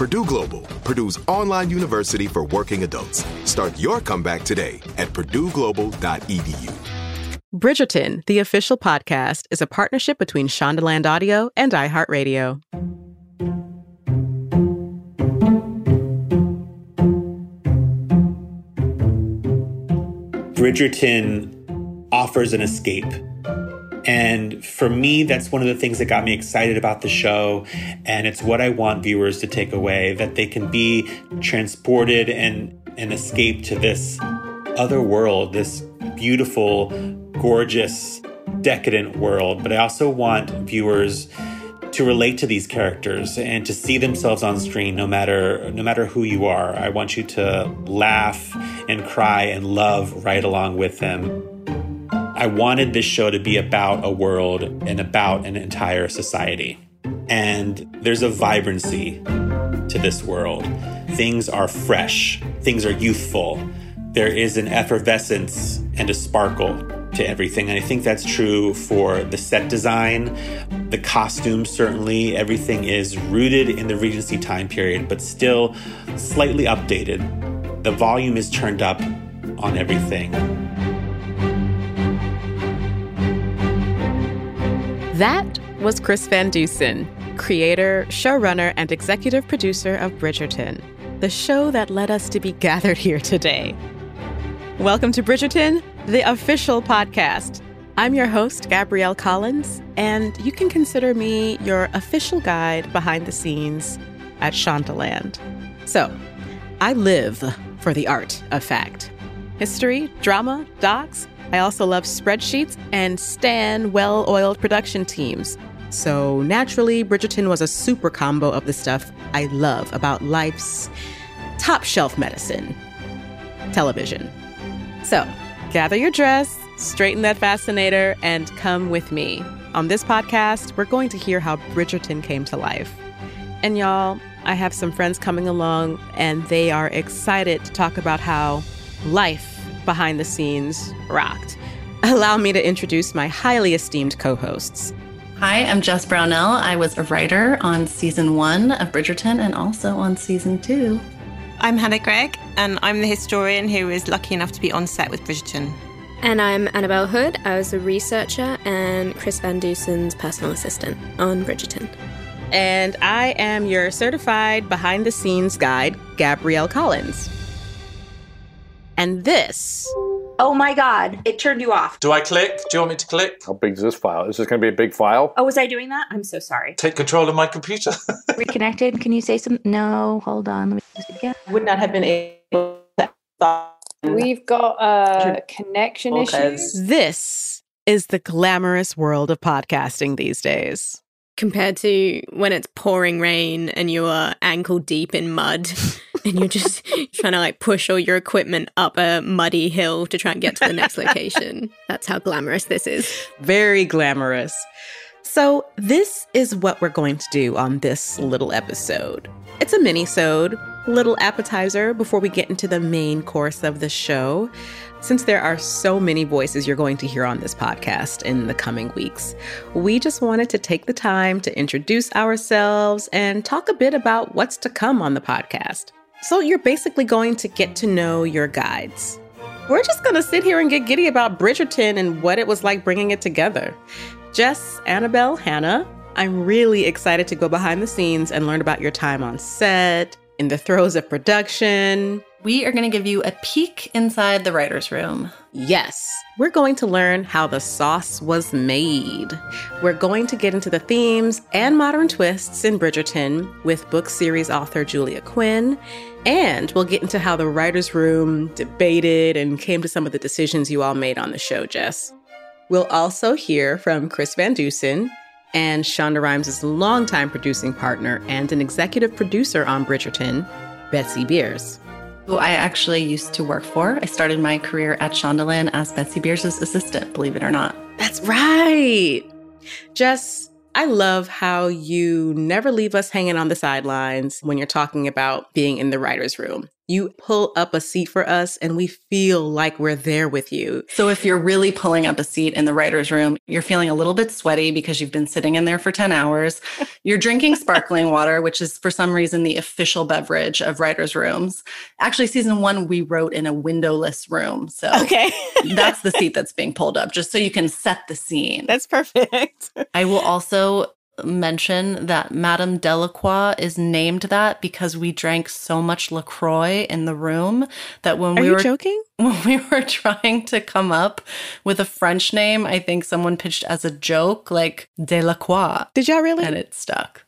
Purdue Global, Purdue's online university for working adults. Start your comeback today at purdueglobal.edu. Bridgerton, the official podcast, is a partnership between Shondaland Audio and iHeartRadio. Bridgerton offers an escape. And for me, that's one of the things that got me excited about the show. And it's what I want viewers to take away that they can be transported and, and escape to this other world, this beautiful, gorgeous, decadent world. But I also want viewers to relate to these characters and to see themselves on screen no matter no matter who you are. I want you to laugh and cry and love right along with them. I wanted this show to be about a world and about an entire society. And there's a vibrancy to this world. Things are fresh, things are youthful. There is an effervescence and a sparkle to everything. And I think that's true for the set design, the costumes, certainly. Everything is rooted in the Regency time period, but still slightly updated. The volume is turned up on everything. That was Chris Van Dusen, creator, showrunner, and executive producer of Bridgerton, the show that led us to be gathered here today. Welcome to Bridgerton, the official podcast. I'm your host, Gabrielle Collins, and you can consider me your official guide behind the scenes at Shondaland. So, I live for the art of fact. History, drama, docs. I also love spreadsheets and stan well oiled production teams. So, naturally, Bridgerton was a super combo of the stuff I love about life's top shelf medicine television. So, gather your dress, straighten that fascinator, and come with me. On this podcast, we're going to hear how Bridgerton came to life. And y'all, I have some friends coming along, and they are excited to talk about how life behind the scenes rocked. Allow me to introduce my highly esteemed co hosts. Hi, I'm Jess Brownell. I was a writer on season one of Bridgerton and also on season two. I'm Hannah Greig, and I'm the historian who is lucky enough to be on set with Bridgerton. And I'm Annabelle Hood. I was a researcher and Chris Van Dusen's personal assistant on Bridgerton. And I am your certified behind the scenes guide, Gabrielle Collins. And this. Oh my God, it turned you off. Do I click? Do you want me to click? How big is this file? Is this going to be a big file? Oh, was I doing that? I'm so sorry. Take control of my computer. Reconnected. Can you say some? No, hold on. Let me just again. Would not have been able to. We've got uh, a connection issue. This is the glamorous world of podcasting these days. Compared to when it's pouring rain and you are ankle deep in mud and you're just trying to like push all your equipment up a muddy hill to try and get to the next location. That's how glamorous this is. Very glamorous. So, this is what we're going to do on this little episode. It's a mini-sode, little appetizer before we get into the main course of the show. Since there are so many voices you're going to hear on this podcast in the coming weeks, we just wanted to take the time to introduce ourselves and talk a bit about what's to come on the podcast. So, you're basically going to get to know your guides. We're just going to sit here and get giddy about Bridgerton and what it was like bringing it together. Jess, Annabelle, Hannah, I'm really excited to go behind the scenes and learn about your time on set, in the throes of production. We are going to give you a peek inside the writer's room. Yes, we're going to learn how the sauce was made. We're going to get into the themes and modern twists in Bridgerton with book series author Julia Quinn. And we'll get into how the writer's room debated and came to some of the decisions you all made on the show, Jess. We'll also hear from Chris Van Dusen and Shonda Rhimes' longtime producing partner and an executive producer on Bridgerton, Betsy Beers. Who I actually used to work for. I started my career at Shondaland as Betsy Beers' assistant, believe it or not. That's right. Jess, I love how you never leave us hanging on the sidelines when you're talking about being in the writer's room. You pull up a seat for us and we feel like we're there with you. So, if you're really pulling up a seat in the writer's room, you're feeling a little bit sweaty because you've been sitting in there for 10 hours. You're drinking sparkling water, which is for some reason the official beverage of writer's rooms. Actually, season one, we wrote in a windowless room. So, okay. that's the seat that's being pulled up just so you can set the scene. That's perfect. I will also mention that Madame Delacroix is named that because we drank so much LaCroix in the room that when Are we you were joking? when we were trying to come up with a French name, I think someone pitched as a joke like Delacroix. Did y'all really? And it stuck.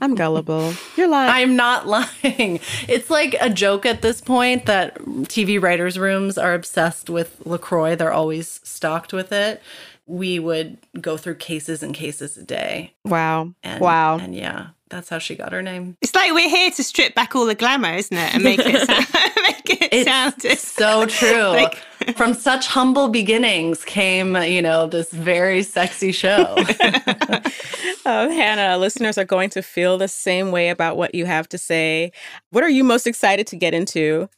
I'm gullible. You're lying. I'm not lying. It's like a joke at this point that TV writers' rooms are obsessed with LaCroix. They're always stocked with it we would go through cases and cases a day. Wow. And, wow. And yeah, that's how she got her name. It's like we're here to strip back all the glamour, isn't it? And make it sound, make it it's sound so true. like, From such humble beginnings came, you know, this very sexy show. oh, Hannah, listeners are going to feel the same way about what you have to say. What are you most excited to get into?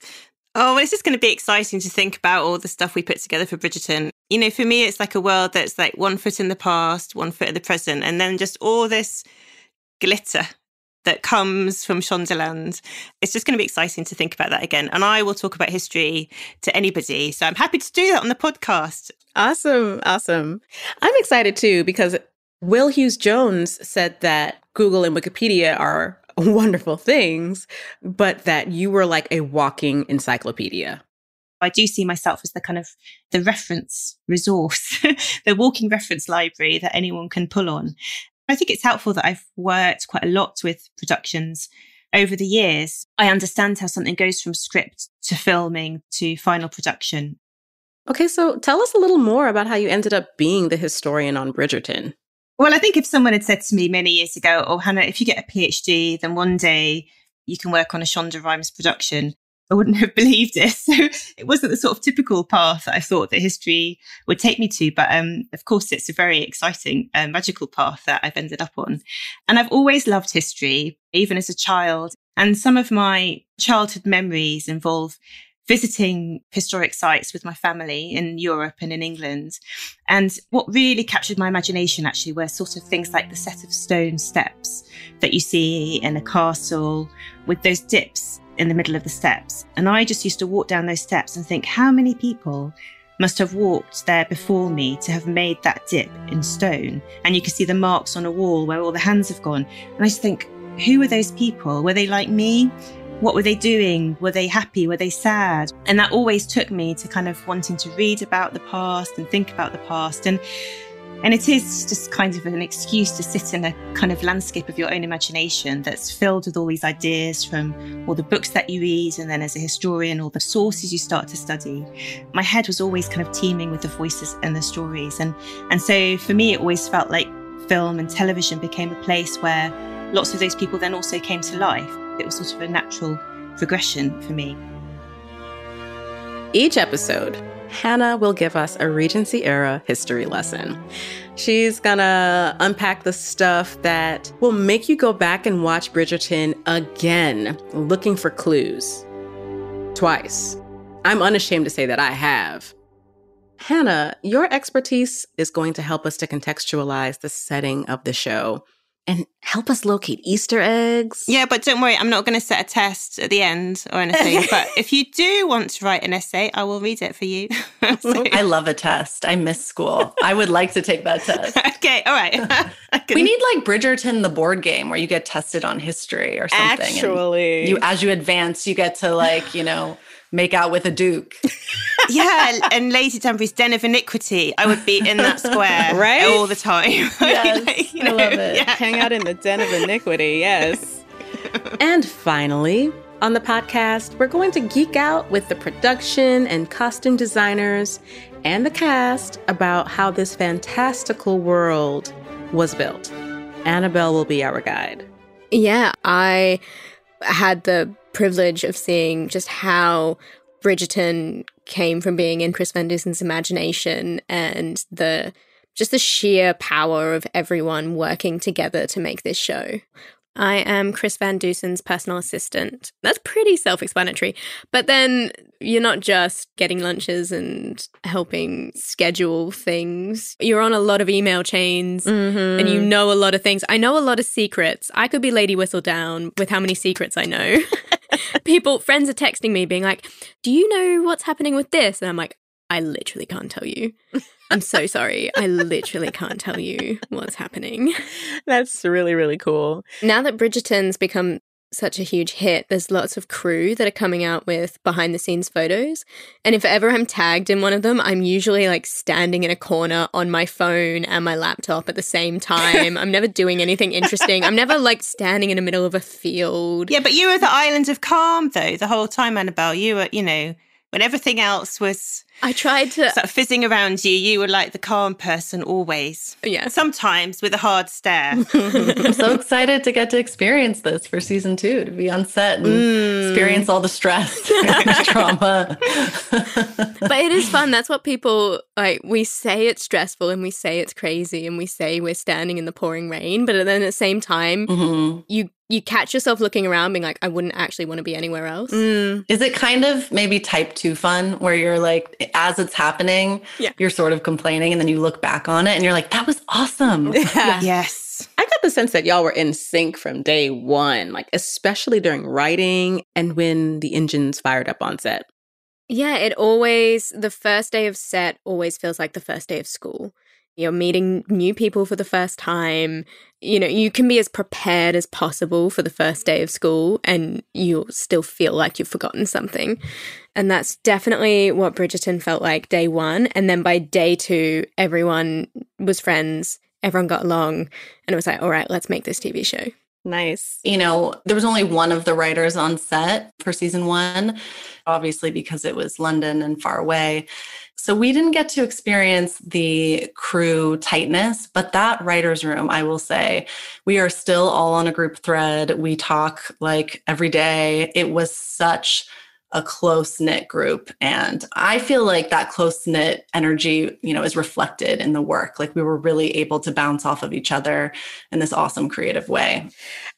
Oh, it's just going to be exciting to think about all the stuff we put together for Bridgerton. You know, for me, it's like a world that's like one foot in the past, one foot in the present, and then just all this glitter that comes from Shondaland. It's just going to be exciting to think about that again. And I will talk about history to anybody. So I'm happy to do that on the podcast. Awesome. Awesome. I'm excited too because Will Hughes Jones said that Google and Wikipedia are wonderful things, but that you were like a walking encyclopedia. I do see myself as the kind of the reference resource, the walking reference library that anyone can pull on. I think it's helpful that I've worked quite a lot with productions over the years. I understand how something goes from script to filming to final production. Okay, so tell us a little more about how you ended up being the historian on Bridgerton. Well, I think if someone had said to me many years ago, Oh, Hannah, if you get a PhD, then one day you can work on a Shonda Rhimes production, I wouldn't have believed it. So it wasn't the sort of typical path that I thought that history would take me to. But um, of course, it's a very exciting, uh, magical path that I've ended up on. And I've always loved history, even as a child. And some of my childhood memories involve visiting historic sites with my family in Europe and in England. And what really captured my imagination actually were sort of things like the set of stone steps that you see in a castle with those dips in the middle of the steps. And I just used to walk down those steps and think, how many people must have walked there before me to have made that dip in stone? And you can see the marks on a wall where all the hands have gone. And I just think, who were those people? Were they like me? What were they doing? Were they happy? Were they sad? And that always took me to kind of wanting to read about the past and think about the past. And and it is just kind of an excuse to sit in a kind of landscape of your own imagination that's filled with all these ideas from all the books that you read, and then as a historian, all the sources you start to study. My head was always kind of teeming with the voices and the stories. And, and so for me, it always felt like film and television became a place where lots of those people then also came to life it was sort of a natural progression for me. Each episode Hannah will give us a Regency era history lesson. She's gonna unpack the stuff that will make you go back and watch Bridgerton again, looking for clues. Twice. I'm unashamed to say that I have. Hannah, your expertise is going to help us to contextualize the setting of the show and help us locate Easter eggs. Yeah, but don't worry, I'm not going to set a test at the end or anything. but if you do want to write an essay, I will read it for you. so. I love a test. I miss school. I would like to take that test. okay, all right. We need like Bridgerton, the board game, where you get tested on history or something. Actually, you as you advance, you get to like you know make out with a duke. yeah, and Lady Danbury's Den of Iniquity. I would be in that square right all the time. Yes, like, you know, I love it. Yeah. Hang out in the Den of Iniquity. Yes. and finally. On the podcast, we're going to geek out with the production and costume designers and the cast about how this fantastical world was built. Annabelle will be our guide. Yeah, I had the privilege of seeing just how Bridgerton came from being in Chris Van Dusen's imagination and the just the sheer power of everyone working together to make this show. I am Chris Van Dusen's personal assistant. That's pretty self explanatory. But then you're not just getting lunches and helping schedule things. You're on a lot of email chains mm-hmm. and you know a lot of things. I know a lot of secrets. I could be Lady Whistledown with how many secrets I know. People, friends are texting me being like, Do you know what's happening with this? And I'm like, I literally can't tell you. I'm so sorry. I literally can't tell you what's happening. That's really, really cool. Now that Bridgerton's become such a huge hit, there's lots of crew that are coming out with behind the scenes photos. And if ever I'm tagged in one of them, I'm usually like standing in a corner on my phone and my laptop at the same time. I'm never doing anything interesting. I'm never like standing in the middle of a field. Yeah, but you were the island of calm though, the whole time, Annabelle. You were, you know, when everything else was I tried to sort of fizzing around you, you were like the calm person always. Yeah. Sometimes with a hard stare. I'm so excited to get to experience this for season two, to be on set and mm. experience all the stress and trauma. but it is fun. That's what people like. We say it's stressful and we say it's crazy and we say we're standing in the pouring rain, but then at the same time, mm-hmm. you you catch yourself looking around being like, I wouldn't actually want to be anywhere else. Mm. Is it kind of maybe type two fun where you're like, as it's happening, yeah. you're sort of complaining and then you look back on it and you're like, that was awesome. Yeah. yes. I got the sense that y'all were in sync from day one, like especially during writing and when the engines fired up on set. Yeah, it always, the first day of set always feels like the first day of school. You're meeting new people for the first time. You know, you can be as prepared as possible for the first day of school and you'll still feel like you've forgotten something. And that's definitely what Bridgerton felt like day one. And then by day two, everyone was friends, everyone got along, and it was like, all right, let's make this TV show. Nice. You know, there was only one of the writers on set for season one, obviously, because it was London and far away. So we didn't get to experience the crew tightness, but that writer's room, I will say, we are still all on a group thread. We talk like every day. It was such a close knit group. And I feel like that close knit energy, you know, is reflected in the work. Like we were really able to bounce off of each other in this awesome creative way.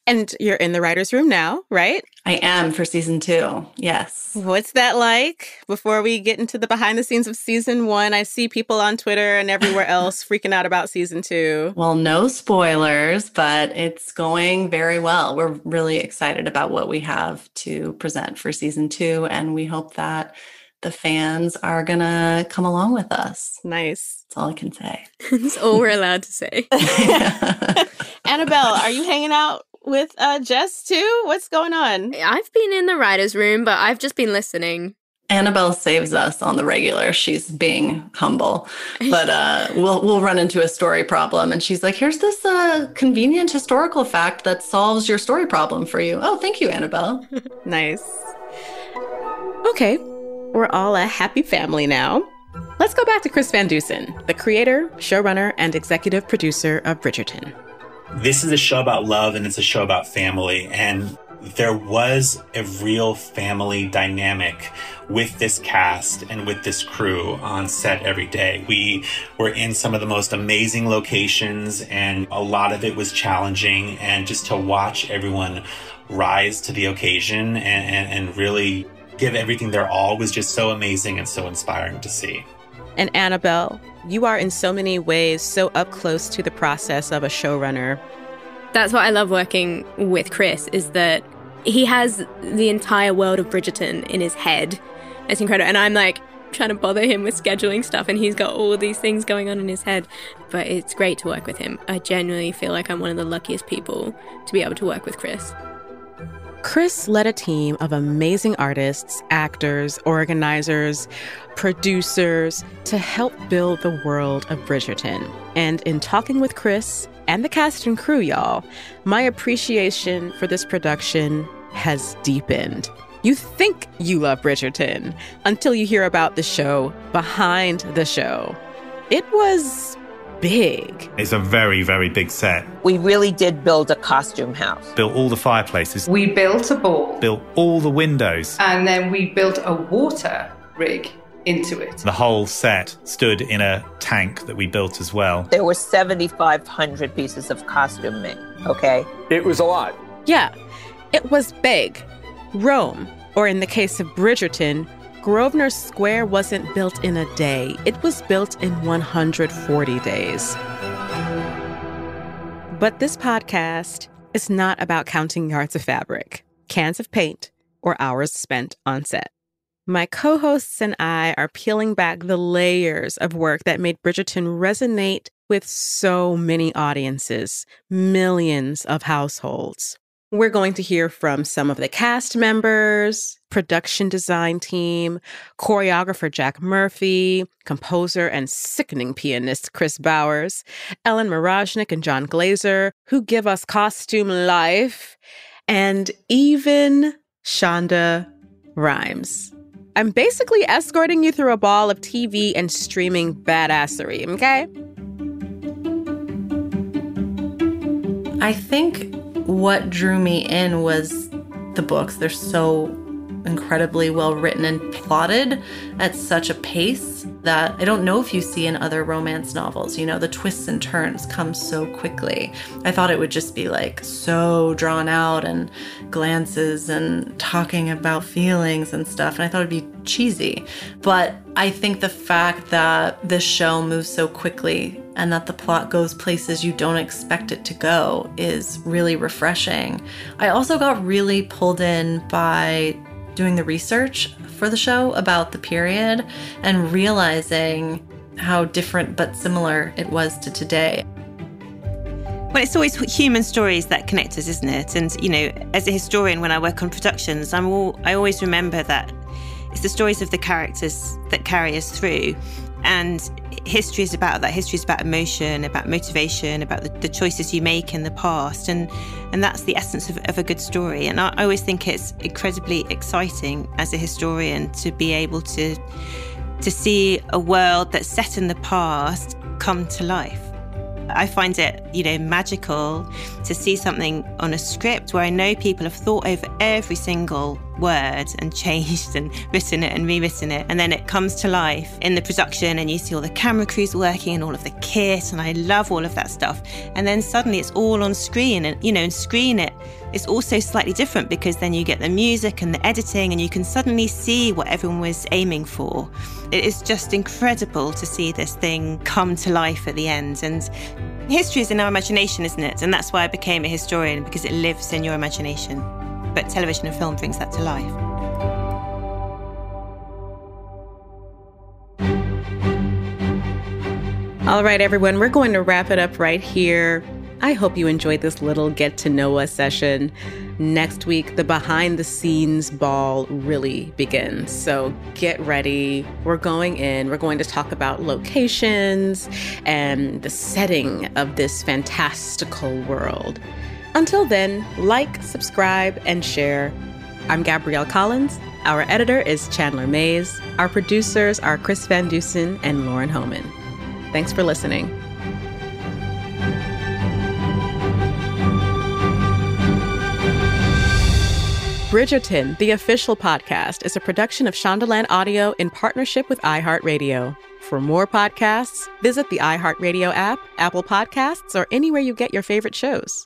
And you're in the writer's room now, right? I am for season two. Yes. What's that like? Before we get into the behind the scenes of season one, I see people on Twitter and everywhere else freaking out about season two. Well, no spoilers, but it's going very well. We're really excited about what we have to present for season two. And we hope that the fans are going to come along with us. Nice. That's all I can say. That's all we're allowed to say. Annabelle, are you hanging out with uh, Jess too? What's going on? I've been in the writer's room, but I've just been listening. Annabelle saves us on the regular. She's being humble, but uh, we'll we'll run into a story problem, and she's like, "Here's this uh, convenient historical fact that solves your story problem for you." Oh, thank you, Annabelle. nice. Okay, we're all a happy family now. Let's go back to Chris Van Dusen, the creator, showrunner, and executive producer of Bridgerton this is a show about love and it's a show about family. And there was a real family dynamic with this cast and with this crew on set every day. We were in some of the most amazing locations, and a lot of it was challenging. And just to watch everyone rise to the occasion and, and, and really give everything their all was just so amazing and so inspiring to see. And Annabelle, you are in so many ways so up close to the process of a showrunner. That's what I love working with Chris is that he has the entire world of Bridgerton in his head. It's incredible. And I'm like trying to bother him with scheduling stuff and he's got all these things going on in his head. But it's great to work with him. I genuinely feel like I'm one of the luckiest people to be able to work with Chris. Chris led a team of amazing artists, actors, organizers, producers to help build the world of Bridgerton. And in talking with Chris and the cast and crew, y'all, my appreciation for this production has deepened. You think you love Bridgerton until you hear about the show behind the show. It was big. It's a very, very big set. We really did build a costume house. Built all the fireplaces. We built a ball. Built all the windows. And then we built a water rig into it. The whole set stood in a tank that we built as well. There were 7,500 pieces of costuming, okay? It was a lot. Yeah, it was big. Rome, or in the case of Bridgerton, Grosvenor Square wasn't built in a day, it was built in 140 days. But this podcast is not about counting yards of fabric, cans of paint, or hours spent on set. My co hosts and I are peeling back the layers of work that made Bridgerton resonate with so many audiences, millions of households. We're going to hear from some of the cast members, production design team, choreographer Jack Murphy, composer and sickening pianist Kris Bowers, Ellen Mirojnick and John Glaser, who give us costume life, and even Shonda Rhimes. I'm basically escorting you through a ball of TV and streaming badassery, okay? I think what drew me in was the books. They're so incredibly well written and plotted at such a pace that I don't know if you see in other romance novels. You know, the twists and turns come so quickly. I thought it would just be like so drawn out and glances and talking about feelings and stuff. And I thought it'd be cheesy. But I think the fact that this show moves so quickly and that the plot goes places you don't expect it to go is really refreshing. I also got really pulled in by doing the research for the show about the period and realizing how different but similar it was to today. Well, it's always human stories that connect us, isn't it? And you know, as a historian, when I work on productions, I'm all I always remember that it's the stories of the characters that carry us through. And history is about that. History is about emotion, about motivation, about the, the choices you make in the past. And, and that's the essence of, of a good story. And I, I always think it's incredibly exciting as a historian to be able to, to see a world that's set in the past come to life. I find it, you know, magical to see something on a script where I know people have thought over every single word and changed and written it and rewritten it. And then it comes to life in the production and you see all the camera crews working and all of the kit. And I love all of that stuff. And then suddenly it's all on screen and, you know, and screen it is also slightly different because then you get the music and the editing and you can suddenly see what everyone was aiming for. It is just incredible to see this thing come to life at the end. And history is in our imagination, isn't it? And that's why I became a historian because it lives in your imagination but television and film brings that to life. All right, everyone, we're going to wrap it up right here. I hope you enjoyed this little get to know us session. Next week, the behind the scenes ball really begins. So get ready. We're going in, we're going to talk about locations and the setting of this fantastical world. Until then, like, subscribe, and share. I'm Gabrielle Collins. Our editor is Chandler Mays. Our producers are Chris Van Dusen and Lauren Homan. Thanks for listening. Bridgerton, the official podcast, is a production of Shondaland Audio in partnership with iHeartRadio. For more podcasts, visit the iHeartRadio app, Apple Podcasts, or anywhere you get your favorite shows.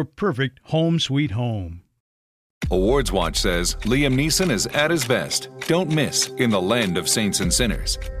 your perfect home sweet home. Awards Watch says Liam Neeson is at his best. Don't miss In the Land of Saints and Sinners.